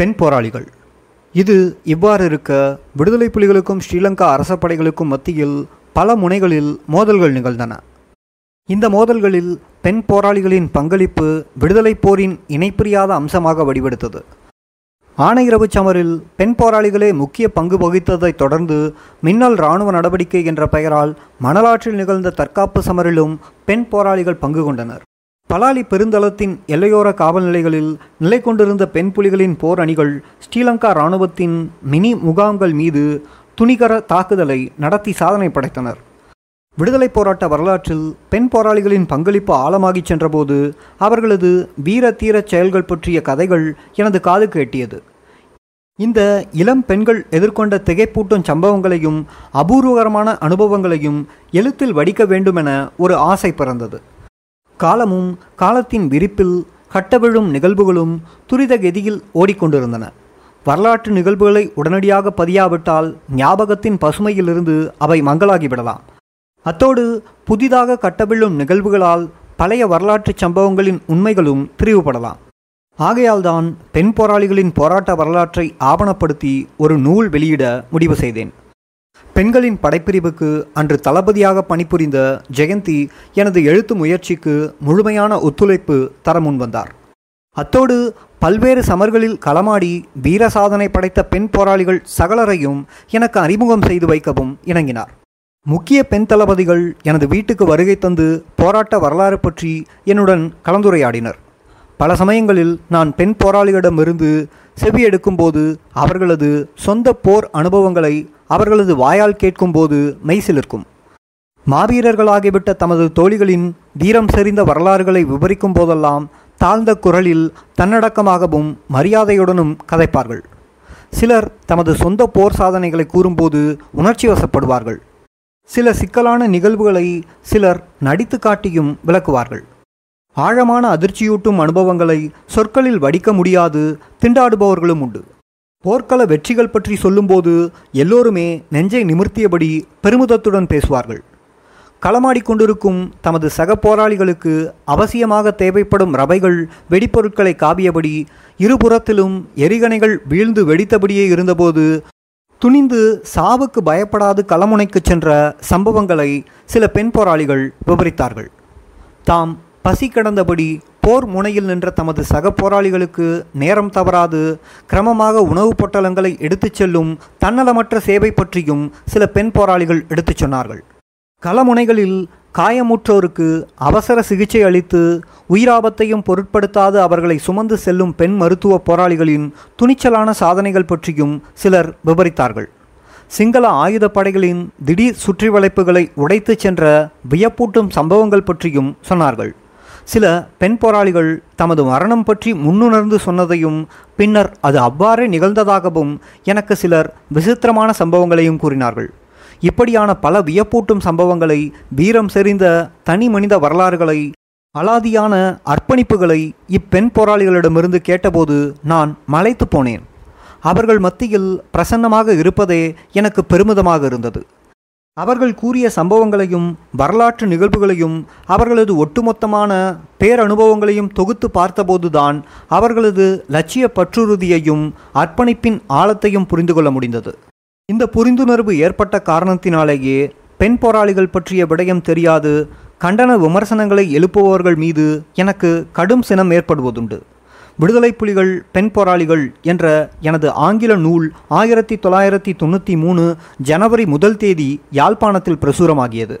பெண் போராளிகள். இது இவ்வாறு இருக்க விடுதலை புலிகளுக்கும் ஸ்ரீலங்கா அரச படைகளுக்கும் மத்தியில் பல முனைகளில் மோதல்கள் நிகழ்ந்தன. இந்த மோதல்களில் பெண் போராளிகளின் பங்களிப்பு விடுதலைப் போரின் இணைப்பிரியாத அம்சமாக வடிவெடுத்தது. ஆணையிரவு சமரில் பெண் போராளிகளே முக்கிய பங்கு வகித்ததைத் தொடர்ந்து மின்னல் இராணுவ நடவடிக்கை என்ற பெயரால் மணலாற்றில் நிகழ்ந்த தற்காப்பு சமரிலும் பெண் போராளிகள் பங்கு கொண்டனர். பலாலி பெருந்தளத்தின் எல்லையோர காவல் நிலைகளில் நிலை கொண்டிருந்த பெண் புலிகளின் போர் அணிகள் ஸ்ரீலங்கா இராணுவத்தின் மினி முகாம்கள் மீது துணிகர தாக்குதலை நடத்தி சாதனை படைத்தனர். விடுதலைப் போராட்ட வரலாற்றில் பெண் போராளிகளின் பங்களிப்பு ஆழமாகிச் சென்றபோது அவர்களது வீர தீரச் செயல்கள் பற்றிய கதைகள் எனது காதுக்கு எட்டியது. இந்த இளம் பெண்கள் எதிர்கொண்ட திகைப்பூட்டும் சம்பவங்களையும் அபூர்வகரமான அனுபவங்களையும் எழுத்தில் வடிக்க வேண்டுமென ஒரு ஆசை பிறந்தது. காலமும் காலத்தின் விரிப்பில் கட்டவிழும் நிகழ்வுகளும் துரித கதியில் ஓடிக்கொண்டிருந்தன. வரலாற்று நிகழ்வுகளை உடனடியாக பதியாவிட்டால் ஞாபகத்தின் பசுமையிலிருந்து அவை மங்களாகிவிடலாம். அத்தோடு புதிதாக கட்டவிழும் நிகழ்வுகளால் பழைய வரலாற்றுச் சம்பவங்களின் உண்மைகளும் பிரிவுபடலாம் ஆகையால்தான் பெண் போராளிகளின் போராட்ட வரலாற்றை ஆவணப்படுத்தி ஒரு நூல் வெளியிட முடிவு செய்தேன். பெண்களின் படைப்பிரிவுக்கு அன்று தளபதியாக பணிபுரிந்த ஜெயந்தி எனது எழுத்து முயற்சிக்கு முழுமையான ஒத்துழைப்பு தர முன்வந்தார் அத்தோடு பல்வேறு சமர்களில் களமாடி வீர சாதனை படைத்த பெண் போராளிகள் சகலரையும் எனக்கு அறிமுகம் செய்து வைக்கவும் இணங்கினார். முக்கிய பெண் தளபதிகள் எனது வீட்டுக்கு வருகை தந்து போராட்ட வரலாறு பற்றி என்னுடன் கலந்துரையாடினர். பல சமயங்களில் நான் பெண் போராளிகளிடமிருந்து செவி எடுக்கும்போது அவர்களது சொந்த போர் அனுபவங்களை அவர்களது வாயால் கேட்கும்போது மெய்சிலிருக்கும் மாவீரர்களாகிவிட்ட தமது தோழிகளின் வீரம் செறிந்த வரலாறுகளை விவரிக்கும் போதெல்லாம் தாழ்ந்த குரலில் தன்னடக்கமாகவும் மரியாதையுடனும் கதைப்பார்கள். சிலர் தமது சொந்த போர் சாதனைகளை கூறும்போது உணர்ச்சி வசப்படுவார்கள். சில சிக்கலான நிகழ்வுகளை சிலர் நடித்து காட்டியும் விளக்குவார்கள். ஆழமான அதிர்ச்சியூட்டும் அனுபவங்களை சொற்களில் வடிக்க முடியாது திண்டாடுபவர்களும் உண்டு. போர்க்கள வெற்றிகள் பற்றி சொல்லும்போது எல்லோருமே நெஞ்சை நிமிர்த்தியபடி பெருமிதத்துடன் பேசுவார்கள். களமாடி கொண்டிருக்கும் தமது சக போராளிகளுக்கு அவசியமாக தேவைப்படும் ரவைகள் வெடிப்பொருட்களை காவியபடி இருபுறத்திலும் எரிகணைகள் வீழ்ந்து வெடித்தபடியே இருந்தபோது துணிந்து சாவுக்கு பயப்படாது களமுனைக்கு சென்ற சம்பவங்களை சில பெண் போராளிகள் விவரித்தார்கள். தாம் பசி கிடந்தபடி போர் முனையில் நின்ற தமது சக போராளிகளுக்கு நேரம் தவறாது கிரமமாக உணவுப் பொட்டலங்களை எடுத்துச் செல்லும் தன்னலமற்ற சேவை பற்றியும் சில பெண் போராளிகள் எடுத்துச் சொன்னார்கள். களமுனைகளில் காயமுற்றோருக்கு அவசர சிகிச்சை அளித்து உயிராபத்தையும் பொருட்படுத்தாது அவர்களை சுமந்து செல்லும் பெண் மருத்துவ போராளிகளின் துணிச்சலான சாதனைகள் பற்றியும் சிலர் விவரித்தார்கள் சிங்கள ஆயுதப் படைகளின் திடீர் சுற்றி வளைப்புகளை உடைத்துச் சென்ற வியப்பூட்டும் சம்பவங்கள் பற்றியும் சொன்னார்கள். சில பெண் போராளிகள் தமது மரணம் பற்றி முன்னுணர்ந்து சொன்னதையும் பின்னர் அது அவ்வாறே நிகழ்ந்ததாகவும் எனக்கு சிலர் விசித்திரமான சம்பவங்களையும் கூறினார்கள். இப்படியான பல வியப்பூட்டும் சம்பவங்களை வீரம் செறிந்த தனி மனித வரலாறுகளை அலாதியான அர்ப்பணிப்புகளை இப்பெண் போராளிகளிடமிருந்து கேட்டபோது நான் மலைத்து போனேன். அவர்கள் மத்தியில் பிரசன்னமாக இருப்பதே எனக்கு பெருமிதமாக இருந்தது. அவர்கள் கூறிய சம்பவங்களையும் வரலாற்று நிகழ்வுகளையும் அவர்களது ஒட்டுமொத்தமான பேரனுபவங்களையும் தொகுத்து பார்த்தபோதுதான் அவர்களது லட்சிய பற்றுறுதியையும் அர்ப்பணிப்பின் ஆழத்தையும் புரிந்து கொள்ள முடிந்தது. இந்த புரிந்துணர்வு ஏற்பட்ட காரணத்தினாலேயே பெண் போராளிகள் பற்றிய விடயம் தெரியாது கண்டன விமர்சனங்களை எழுப்புபவர்கள் மீது எனக்கு கடும் சினம் ஏற்படுவதுண்டு. விடுதலை புலிகள் பெண் போராளிகள் என்ற எனது ஆங்கில நூல் ஆயிரத்தி தொள்ளாயிரத்தி தொண்ணூற்றி மூணு ஜனவரி முதல் தேதி யாழ்ப்பாணத்தில் பிரசுரமாகியது.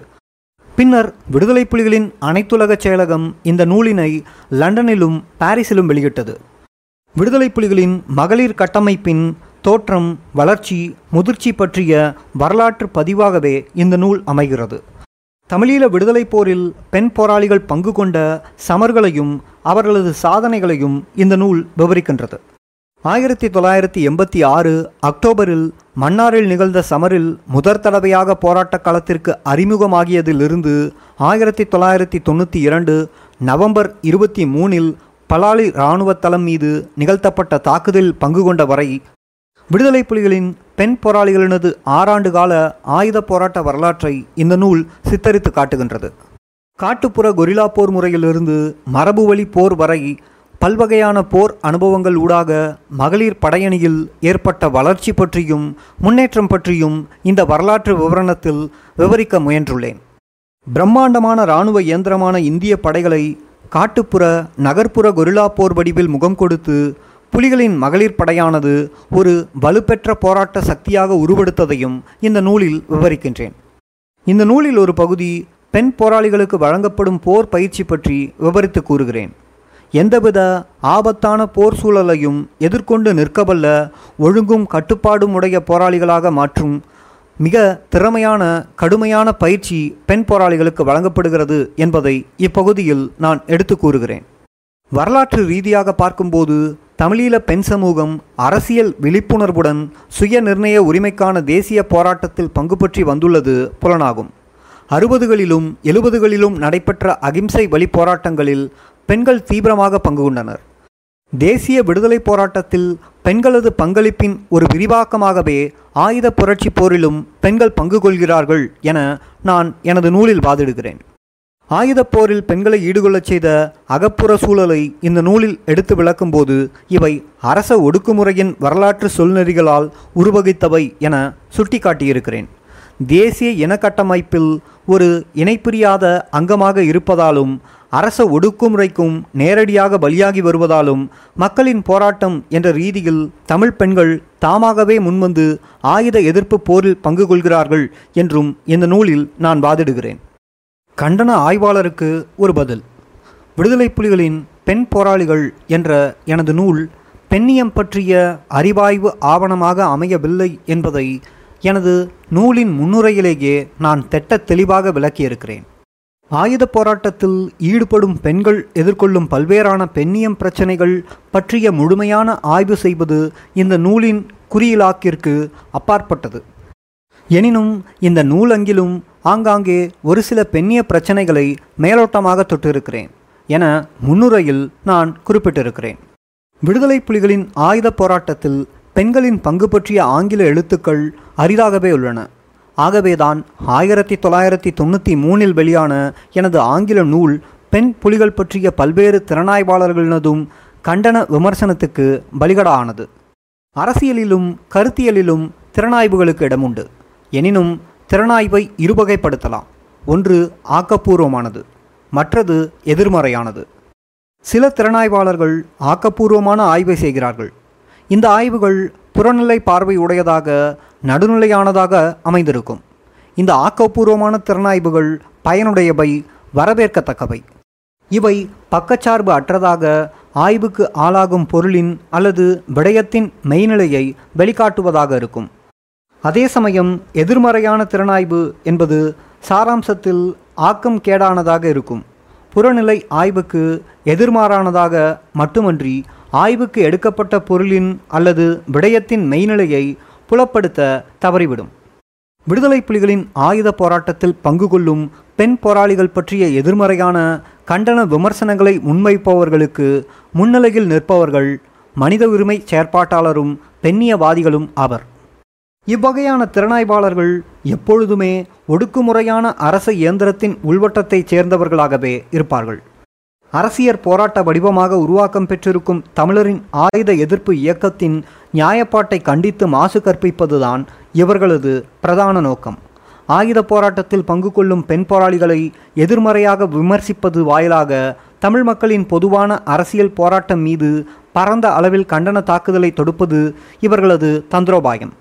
பின்னர் விடுதலை புலிகளின் அனைத்துலக செயலகம் இந்த நூலினை லண்டனிலும் பாரிஸிலும் வெளியிட்டது. விடுதலை புலிகளின் மகளிர் கட்டமைப்பின் தோற்றம் வளர்ச்சி முதிர்ச்சி பற்றிய வரலாற்று பதிவாகவே இந்த நூல் அமைகிறது. தமிழீழ விடுதலை போரில் பெண் போராளிகள் பங்கு கொண்ட சமர்களையும் அவர்களது சாதனைகளையும் இந்த நூல் விவரிக்கின்றது. ஆயிரத்தி தொள்ளாயிரத்தி எண்பத்தி ஆறு அக்டோபரில் மன்னாரில் நிகழ்ந்த சமரில் முதற் தடவையாக போராட்ட களத்திற்கு அறிமுகமாகியதிலிருந்து ஆயிரத்தி தொள்ளாயிரத்தி தொண்ணூற்றி இரண்டு நவம்பர் இருபத்தி மூணில் பலாலி இராணுவ தளம் மீது நிகழ்த்தப்பட்ட தாக்குதலில் பங்கு கொண்ட வரை விடுதலை புலிகளின் பெண் போராளிகளினது ஆறாண்டு கால ஆயுத போராட்ட வரலாற்றை இந்த நூல் சித்தரித்து காட்டுகின்றது. காட்டுப்புற கொரில்லா போர் முறையிலிருந்து மரபு வழி போர் வரை பல்வகையான போர் அனுபவங்கள் ஊடாக மகளிர் படையணியில் ஏற்பட்ட வளர்ச்சி பற்றியும் முன்னேற்றம் பற்றியும் இந்த வரலாற்று விவரணத்தில் விவரிக்க முயன்றுள்ளேன். பிரம்மாண்டமான இராணுவ இயந்திரமான இந்திய படைகளை காட்டுப்புற நகர்ப்புற கொரில்லா போர் வடிவில் முகம் கொடுத்து புலிகளின் மகளிர் படையானது ஒரு வலுப்பெற்ற போராட்ட சக்தியாக உருவெடுத்ததையும் இந்த நூலில் விவரிக்கின்றேன். இந்த நூலில் ஒரு பகுதி பெண் போராளிகளுக்கு வழங்கப்படும் போர் பயிற்சி பற்றி விவரித்து கூறுகிறேன். எந்தவித ஆபத்தான போர் சூழலையும் எதிர்கொண்டு நிற்கவல்ல ஒழுங்கும் கட்டுப்பாடும் உடைய போராளிகளாக மாற்றும் மிக திறமையான கடுமையான பயிற்சி பெண் போராளிகளுக்கு வழங்கப்படுகிறது என்பதை இப்பகுதியில் நான் எடுத்து கூறுகிறேன். வரலாற்று ரீதியாக பார்க்கும்போது தமிழீழ பெண் சமூகம் அரசியல் விழிப்புணர்வுடன் சுய நிர்ணய உரிமைக்கான தேசிய போராட்டத்தில் பங்கு பற்றி வந்துள்ளது புலனாகும். அறுபதுகளிலும் எழுபதுகளிலும் நடைபெற்ற அகிம்சை வழி போராட்டங்களில் பெண்கள் தீவிரமாக பங்கு கொண்டனர் தேசிய விடுதலை போராட்டத்தில் பெண்களது பங்களிப்பின் ஒரு விரிவாக்கமாகவே ஆயுத புரட்சி போரிலும் பெண்கள் பங்கு கொள்கிறார்கள் என நான் எனது நூலில் வாதிடுகிறேன். ஆயுதப் போரில் பெண்களை ஈடுகொள்ளச் செய்த அகப்புற சூழலை இந்த நூலில் எடுத்து விளக்கும்போது இவை அரச ஒடுக்குமுறையின் வரலாற்று சொல்நெறிகளால் உருவகித்தவை என சுட்டிக்காட்டியிருக்கிறேன். தேசிய இனக்கட்டமைப்பில் ஒரு இணைப்பிரியாத அங்கமாக இருப்பதாலும் அரச ஒடுக்குமுறைக்கும் நேரடியாக பலியாகி வருவதாலும் மக்களின் போராட்டம் என்ற ரீதியில் தமிழ் பெண்கள் தாமாகவே முன்வந்து ஆயுத எதிர்ப்பு போரில் பங்கு கொள்கிறார்கள் என்றும் இந்த நூலில் நான் வாதிடுகிறேன். கண்டன ஆய்வாளருக்கு ஒரு பதில். விடுதலை புலிகளின் பெண் போராளிகள் என்ற எனது நூல் பெண்ணியம் பற்றிய அறிவாய்வு ஆவணமாக அமையவில்லை என்பதை எனது நூலின் முன்னுரையிலேயே நான் திட்ட தெளிவாக விளக்கியிருக்கிறேன். ஆயுத போராட்டத்தில் ஈடுபடும் பெண்கள் எதிர்கொள்ளும் பல்வேறான பெண்ணியம் பிரச்சனைகள் பற்றிய முழுமையான ஆய்வு செய்வது இந்த நூலின் குறியிலாக்கிற்கு அப்பாற்பட்டது. எனினும் இந்த நூலங்கிலும் ஆங்காங்கே ஒரு சில பெண்ணிய பிரச்சனைகளை மேலோட்டமாக தொட்டிருக்கிறேன் என முன்னுரையில் நான் குறிப்பிட்டிருக்கிறேன். விடுதலை புலிகளின் ஆயுத போராட்டத்தில் பெண்களின் பங்கு பற்றிய ஆங்கில எழுத்துக்கள் அரிதாகவே உள்ளன. ஆகவேதான் ஆயிரத்தி தொள்ளாயிரத்தி தொண்ணூற்றி மூணில் வெளியான எனது ஆங்கில நூல் பெண் புலிகள் பற்றிய பல்வேறு திறனாய்வாளர்களினதும் கண்டன விமர்சனத்துக்கு பலிகடா ஆனது அரசியலிலும் கருத்தியலிலும் திறனாய்வுகளுக்கு இடமுண்டு. எனினும் திறனாய்வை இருவகைப்படுத்தலாம். ஒன்று ஆக்கப்பூர்வமானது மற்றது எதிர்மறையானது. சில திறனாய்வாளர்கள் ஆக்கப்பூர்வமான ஆய்வை செய்கிறார்கள். இந்த ஆய்வுகள் புறநிலை பார்வை உடையதாக நடுநிலையானதாக அமைந்திருக்கும். இந்த ஆக்கப்பூர்வமான திறனாய்வுகள் பயனுடையவை வரவேற்கத்தக்கவை. இவை பக்கச்சார்பு அற்றதாக ஆய்வுக்கு ஆளாகும் பொருளின் அல்லது விடயத்தின் மெய்நிலையை வெளிக்காட்டுவதாக இருக்கும். அதே சமயம் எதிர்மறையான திறனாய்வு என்பது சாராம்சத்தில் ஆக்கம் கேடானதாக இருக்கும். புறநிலை ஆய்வுக்கு எதிர்மாறானதாக மட்டுமன்றி ஆய்வுக்கு எடுக்கப்பட்ட பொருளின் அல்லது விடயத்தின் மெய்நிலையை புலப்படுத்த தவறிவிடும். விடுதலை புலிகளின் ஆயுத போராட்டத்தில் பங்கு கொள்ளும் பெண் போராளிகள் பற்றிய எதிர்மறையான கண்டன விமர்சனங்களை முன்வைப்பவர்களுக்கு முன்னிலையில் நிற்பவர்கள் மனித உரிமை செயற்பாட்டாளரும் பெண்ணியவாதிகளும் ஆவர். இவ்வகையான திறனாய்வாளர்கள் எப்பொழுதுமே ஒடுக்குமுறையான அரச இயந்திரத்தின் உள்வட்டத்தைச் சேர்ந்தவர்களாகவே இருப்பார்கள். அரசியற் போராட்ட வடிவமாக உருவாக்கம் பெற்றிருக்கும் தமிழரின் ஆயுத எதிர்ப்பு இயக்கத்தின் நியாயப்பாட்டை கண்டித்து மாசு கற்பிப்பதுதான் இவர்களது பிரதான நோக்கம். ஆயுத போராட்டத்தில் பங்கு கொள்ளும் பெண் போராளிகளை எதிர்மறையாக விமர்சிப்பது வாயிலாக தமிழ் மக்களின் பொதுவான அரசியல் போராட்டம் மீது பரந்த அளவில் கண்டன தாக்குதலை தொடுப்பது இவர்களது தந்திரோபாயம்.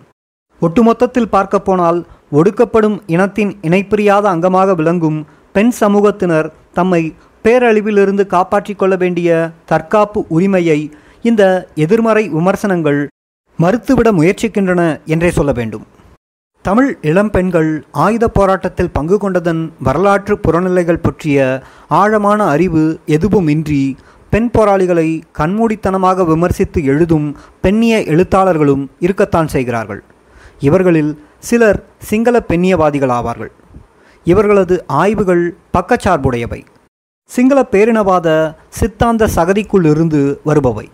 ஒட்டுமொத்தத்தில் பார்க்க போனால் ஒடுக்கப்படும் இனத்தின் இணைப்பிரியாத அங்கமாக விளங்கும் பெண் சமூகத்தினர் தம்மை பேரழிவிலிருந்து காப்பாற்றிக் கொள்ள வேண்டிய தற்காப்பு உரிமையை இந்த எதிர்மறை விமர்சனங்கள் மறுத்துவிட முயற்சிக்கின்றன என்றே சொல்ல வேண்டும். தமிழ் இளம்பெண்கள் ஆயுத போராட்டத்தில் பங்கு கொண்டதன் வரலாற்று புறநிலைகள் பற்றிய ஆழமான அறிவு எதுவுமின்றி பெண் போராளிகளை கண்மூடித்தனமாக விமர்சித்து எழுதும் பெண்ணிய எழுத்தாளர்களும் இருக்கத்தான் செய்கிறார்கள். இவர்களில் சிலர் சிங்கள பெண்ணியவாதிகள் ஆவார்கள் இவர்களது ஆய்வுகள் பக்கச்சார்புடையவை. சிங்கள பேரினவாத சித்தாந்த சகதிக்குள் இருந்து வருபவை.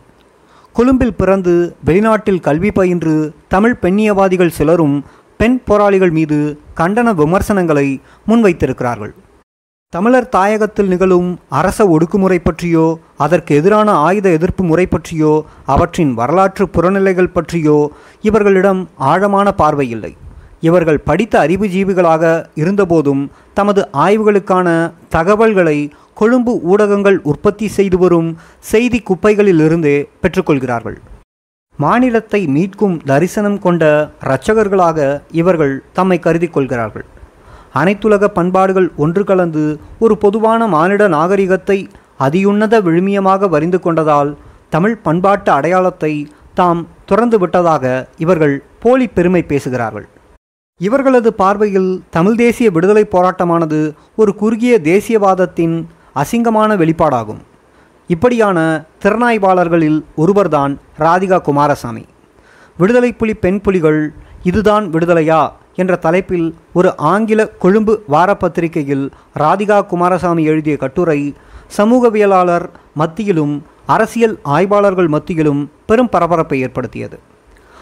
கொழும்பில் பிறந்து வெளிநாட்டில் கல்வி பயின்று தமிழ் பெண்ணியவாதிகள் சிலரும் பெண் போராளிகள் மீது கண்டன விமர்சனங்களை முன்வைத்திருக்கிறார்கள். தமிழர் தாயகத்தில் நிகழும் அரச ஒடுக்குமுறை பற்றியோ அதற்கு எதிரான ஆயுத எதிர்ப்பு முறை பற்றியோ அவற்றின் வரலாற்று புறநிலைகள் பற்றியோ இவர்களிடம் ஆழமான பார்வை இல்லை. இவர்கள் படித்த அறிவுஜீவிகளாக இருந்தபோதும் தமது ஆய்வுகளுக்கான தகவல்களை கொழும்பு ஊடகங்கள் உற்பத்தி செய்து வரும் செய்தி குப்பைகளிலிருந்தே பெற்றுக்கொள்கிறார்கள். மாநிலத்தை மீட்கும் தரிசனம் கொண்ட இரட்சகர்களாக இவர்கள் தம்மை கருதி கொள்கிறார்கள். அனைத்துலக பண்பாடுகள் ஒன்று கலந்து ஒரு பொதுவான மானிட நாகரிகத்தை அதியுன்னத விழுமியமாக வரிந்து கொண்டதால் தமிழ் பண்பாட்டு அடையாளத்தை தாம் துறந்து விட்டதாக இவர்கள் போலி பெருமை பேசுகிறார்கள். இவர்களது பார்வையில் தமிழ் தேசிய விடுதலை போராட்டமானது ஒரு குறுகிய தேசியவாதத்தின் அசிங்கமான வெளிப்பாடாகும். இப்படியான திறனாய்வாளர்களில் ஒருவர்தான் ராதிகா குமாரசாமி. விடுதலை புலி பெண் புலிகள் இதுதான் விடுதலையா? என்ற தலைப்பில் ஒரு ஆங்கில கொழும்பு வாரப்பத்திரிகையில் ராதிகா குமாரசாமி எழுதிய கட்டுரை சமூகவியலாளர் மத்தியிலும் அரசியல் ஆய்வாளர்கள் மத்தியிலும் பெரும் பரபரப்பை ஏற்படுத்தியது.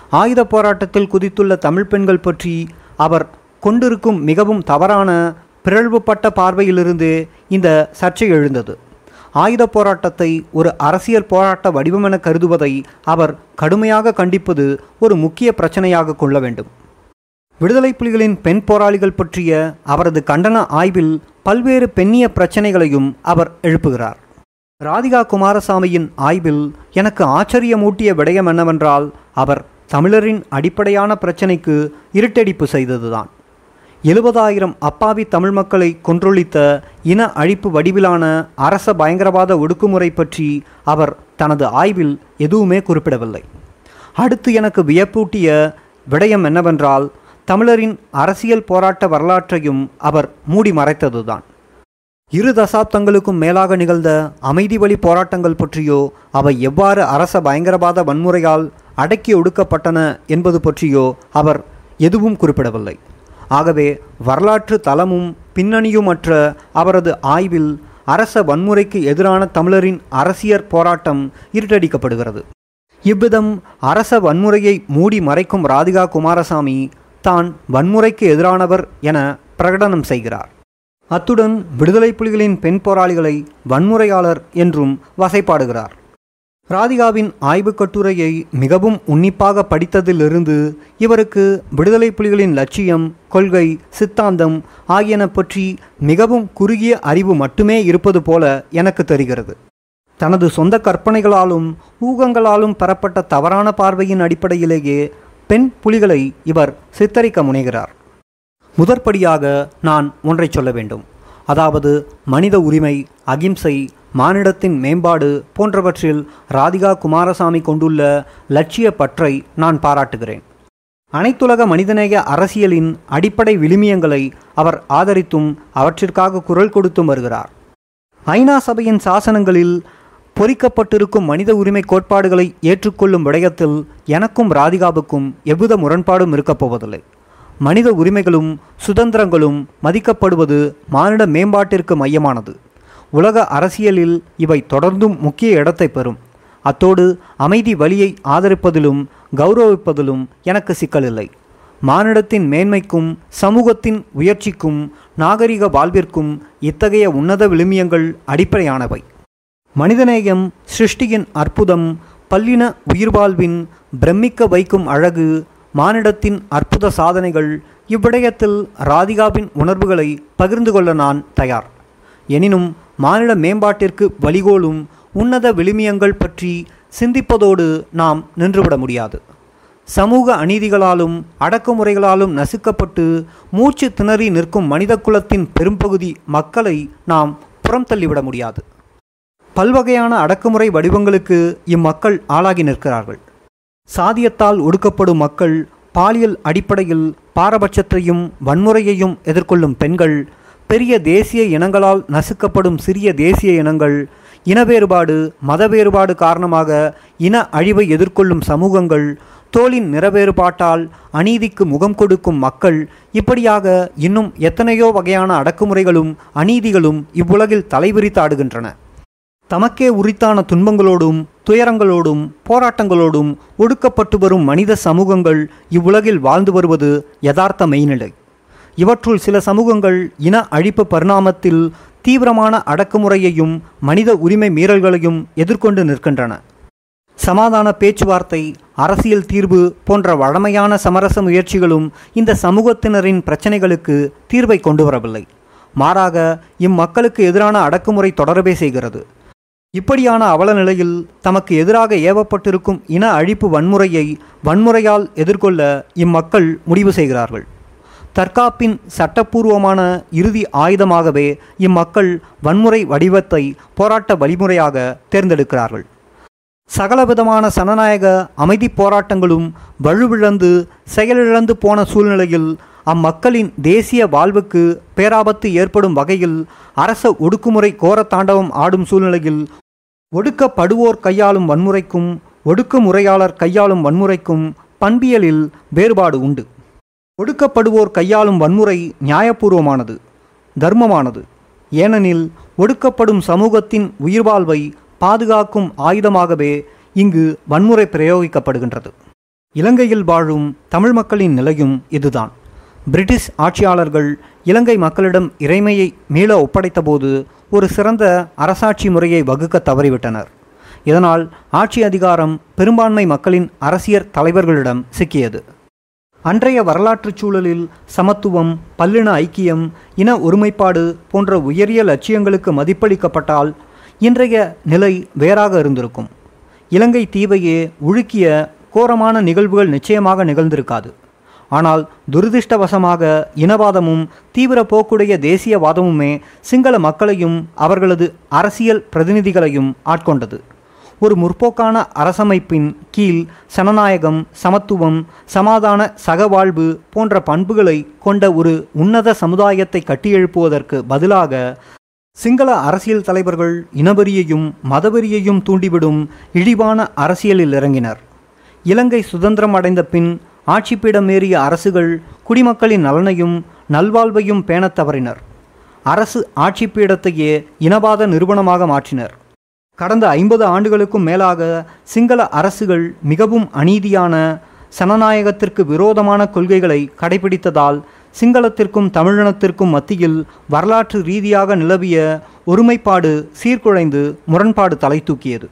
ஆயுத போராட்டத்தில் குதித்துள்ள தமிழ் பெண்கள் பற்றி அவர் கொண்டிருக்கும் மிகவும் தவறான பிறழ்வுபட்ட பார்வையிலிருந்து இந்த சர்ச்சை எழுந்தது. ஆயுத போராட்டத்தை ஒரு அரசியல் போராட்ட வடிவமென கருதுவதை அவர் கடுமையாக கண்டிப்பது ஒரு முக்கிய பிரச்சனையாக கொள்ள வேண்டும். விடுதலை புலிகளின் பெண் போராளிகள் பற்றிய அவரது கண்டன ஆய்வில் பல்வேறு பெண்ணிய பிரச்சனைகளையும் அவர் எழுப்புகிறார். ராதிகா குமாரசாமியின் ஆய்வில் எனக்கு ஆச்சரியமூட்டிய விடயம் என்னவென்றால் அவர் தமிழரின் அடிப்படையான பிரச்சனைக்கு இருட்டடிப்பு செய்ததுதான். எழுபதாயிரம் அப்பாவி தமிழ் மக்களை கொன்றொழித்த இன அழிப்பு வடிவிலான அரச பயங்கரவாத ஒடுக்குமுறை பற்றி அவர் தனது ஆய்வில் எதுவுமே குறிப்பிடவில்லை. அடுத்து எனக்கு வியப்பூட்டிய விடயம் என்னவென்றால் தமிழரின் அரசியல் போராட்ட வரலாற்றையும் அவர் மூடி மறைத்ததுதான். இரு தசாப்தங்களுக்கும் மேலாக நிகழ்ந்த அமைதி வழி போராட்டங்கள் பற்றியோ அவை எவ்வாறு அரச பயங்கரவாத வன்முறையால் அடக்கி ஒடுக்கப்பட்டன என்பது பற்றியோ அவர் எதுவும் குறிப்பிடவில்லை. ஆகவே வரலாற்று தளமும் பின்னணியுமற்ற அவரது ஆய்வில் அரச வன்முறைக்கு எதிரான தமிழரின் அரசியற் போராட்டம் இருட்டடிக்கப்படுகிறது. இவ்விதம் அரச வன்முறையை மூடி மறைக்கும் ராதிகா குமாரசாமி தான் வன்முறைக்கு எதிரானவர் என பிரகடனம் செய்கிறார். அத்துடன் விடுதலை புலிகளின் பெண் போராளிகளை வன்முறையாளர் என்றும் வசைப்பாடுகிறார் ராதிகாவின் ஆய்வுக் கட்டுரையை மிகவும் உன்னிப்பாக படித்ததிலிருந்து இவருக்கு விடுதலை புலிகளின் லட்சியம் கொள்கை சித்தாந்தம் ஆகியன பற்றி மிகவும் குறுகிய அறிவு மட்டுமே இருப்பது போல எனக்கு தெரிகிறது. தனது சொந்த கற்பனைகளாலும் ஊகங்களாலும் பெறப்பட்ட தவறான பார்வையின் அடிப்படையிலேயே பெண் புலிகளை இவர் சித்தரிக்க முனைகிறார். முதற்படியாக நான் ஒன்றை சொல்ல வேண்டும். அதாவது மனித உரிமை அகிம்சை மானிடத்தின் மேம்பாடு போன்றவற்றில் ராதிகா குமாரசாமி கொண்டுள்ள லட்சிய பற்றை நான் பாராட்டுகிறேன். அனைத்துலக மனிதநேய அரசியலின் அடிப்படை விழுமியங்களை அவர் ஆதரித்தும் அவற்றிற்காக குரல் கொடுத்தும் வருகிறார். ஐநா சபையின் சாசனங்களில் பொறிக்கப்பட்டிருக்கும் மனித உரிமை கோட்பாடுகளை ஏற்றுக்கொள்ளும் விடயத்தில் எனக்கும் ராதிகாவுக்கும் எவ்வித முரண்பாடும் இருக்கப் போவதில்லை. மனித உரிமைகளும் சுதந்திரங்களும் மதிக்கப்படுவது மானிட மேம்பாட்டிற்கு மையமானது. உலக அரசியலில் இவை தொடர்ந்தும் முக்கிய இடத்தை பெறும். அத்தோடு அமைதி வழியை ஆதரிப்பதிலும் கௌரவிப்பதிலும் எனக்கு சிக்கலில்லை. மானிடத்தின் மேன்மைக்கும் சமூகத்தின் உயர்ச்சிக்கும் நாகரிக வாழ்விற்கும் இத்தகைய உன்னத விழுமியங்கள் அடிப்படையானவை. மனிதநேயம் சிருஷ்டியின் அற்புதம் பல்லின உயிர்வாழ்வின் பிரமிக்க வைக்கும் அழகு மானிடத்தின் அற்புத சாதனைகள் இவ்விடயத்தில் ராதிகாவின் உணர்வுகளை பகிர்ந்து கொள்ள நான் தயார். எனினும் மானிட மேம்பாட்டிற்கு வழிகோலும் உன்னத விழுமியங்கள் பற்றி சிந்திப்பதோடு நாம் நின்றுவிட முடியாது. சமூக அநீதிகளாலும் அடக்குமுறைகளாலும் நசுக்கப்பட்டு மூச்சு திணறி நிற்கும் மனித குலத்தின் பெரும்பகுதி மக்களை நாம் புறம் தள்ளிவிட முடியாது. பல்வகையான அடக்குமுறை வடிவங்களுக்கு இம்மக்கள் ஆளாகி நிற்கிறார்கள். சாதியத்தால் ஒடுக்கப்படும் மக்கள் பாலியல் அடிப்படையில் பாரபட்சத்தையும் வன்முறையையும் எதிர்கொள்ளும் பெண்கள் பெரிய தேசிய இனங்களால் நசுக்கப்படும் சிறிய தேசிய இனங்கள் இன வேறுபாடு மத வேறுபாடு காரணமாக இன அழிவை எதிர்கொள்ளும் சமூகங்கள் தோளின் நிறவேறுபாட்டால் அநீதிக்கு முகம் கொடுக்கும் மக்கள் இப்படியாக இன்னும் எத்தனையோ வகையான அடக்குமுறைகளும் அநீதிகளும் இவ்வுலகில் தலைவிரித்தாடுகின்றன தமக்கே உரித்தான துன்பங்களோடும் துயரங்களோடும் போராட்டங்களோடும் ஒடுக்கப்பட்டு வரும் மனித சமூகங்கள் இவ்வுலகில் வாழ்ந்து வருவது யதார்த்த மெய்நிலை. இவற்றுள் சில சமூகங்கள் இன அழிப்பு பரிணாமத்தில் தீவிரமான அடக்குமுறையையும் மனித உரிமை மீறல்களையும் எதிர்கொண்டு நிற்கின்றன. சமாதான பேச்சுவார்த்தை அரசியல் தீர்வு போன்ற வழமையான சமரச முயற்சிகளும் இந்த சமூகத்தினரின் பிரச்சனைகளுக்கு தீர்வை கொண்டு வரவில்லை. மாறாக இம்மக்களுக்கு எதிரான அடக்குமுறை தொடரவே செய்கிறது. இப்படியான அவல நிலையில் தமக்கு எதிராக ஏவப்பட்டிருக்கும் இன அழிப்பு வன்முறையை வன்முறையால் எதிர்கொள்ள இம்மக்கள் முடிவு செய்கிறார்கள். தற்காப்பின் சட்டப்பூர்வமான இறுதி ஆயுதமாகவே இம்மக்கள் வன்முறை வடிவத்தை போராட்ட வழிமுறையாக தேர்ந்தெடுக்கிறார்கள். சகலவிதமான சனநாயக அமைதி போராட்டங்களும் வலுவிழந்து செயலிழந்து போன சூழ்நிலையில் அம்மக்களின் தேசிய வாழ்வுக்கு பேராபத்து ஏற்படும் வகையில் அரச ஒடுக்குமுறை கோர தாண்டவம் ஆடும் சூழ்நிலையில் ஒடுக்கப்படுவோர் கையாளும் வன்முறைக்கும் ஒடுக்குமுறையாளர் கையாளும் வன்முறைக்கும் பண்பியலில் வேறுபாடு உண்டு. ஒடுக்கப்படுவோர் கையாளும் வன்முறை நியாயபூர்வமானது தர்மமானது. ஏனெனில் ஒடுக்கப்படும் சமூகத்தின் உயிர்வாழ்வை பாதுகாக்கும் ஆயுதமாகவே இங்கு வன்முறை பிரயோகிக்கப்படுகின்றது. இலங்கையில் வாழும் தமிழ் மக்களின் நிலையும் இதுதான். பிரிட்டிஷ் ஆட்சியாளர்கள் இலங்கை மக்களிடம் இறைமையை மீள ஒப்படைத்தபோது ஒரு சிறந்த அரசாட்சி முறையை வகுக்க தவறிவிட்டனர். இதனால் ஆட்சி அதிகாரம் பெரும்பான்மை மக்களின் அரசியல் தலைவர்களிடம் சிக்கியது. அன்றைய வரலாற்றுச் சூழலில் சமத்துவம் பல்லின ஐக்கியம் இன ஒருமைப்பாடு போன்ற உயரிய லட்சியங்களுக்கு மதிப்பளிக்கப்பட்டால் இன்றைய நிலை வேறாக இருந்திருக்கும். இலங்கை தீவையே உழுக்கிய கோரமான நிகழ்வுகள் நிச்சயமாக நிகழ்ந்திருக்காது. ஆனால் துரதிருஷ்டவசமாக இனவாதமும் தீவிர போக்குடைய தேசியவாதமுமே சிங்கள மக்களையும் அவர்களது அரசியல் பிரதிநிதிகளையும் ஆட்கொண்டது. ஒரு முற்போக்கான அரசமைப்பின் கீழ் சனநாயகம் சமத்துவம் சமாதான சகவாழ்வு போன்ற பண்புகளை கொண்ட ஒரு உன்னத சமுதாயத்தை கட்டியெழுப்புவதற்கு பதிலாக சிங்கள அரசியல் தலைவர்கள் இனவெறியையும் மதவெறியையும் தூண்டிவிடும் இழிவான அரசியலில் இறங்கினர். இலங்கை சுதந்திரம் அடைந்த பின் ஆட்சிப்பீடமேறிய அரசுகள் குடிமக்களின் நலனையும் நல்வாழ்வையும் பேணத் தவறினர். அரசு ஆட்சிப்பீடத்தையே இனவாத நிறுவனமாக மாற்றினர். கடந்த ஐம்பது ஆண்டுகளுக்கும் மேலாக சிங்கள அரசுகள் மிகவும் அநீதியான சனநாயகத்திற்கு விரோதமான கொள்கைகளை கடைபிடித்ததால் சிங்களத்திற்கும் தமிழினத்திற்கும் மத்தியில் வரலாற்று ரீதியாக நிலவிய ஒருமைப்பாடு சீர்குலைந்து முரண்பாடு தலை தூக்கியது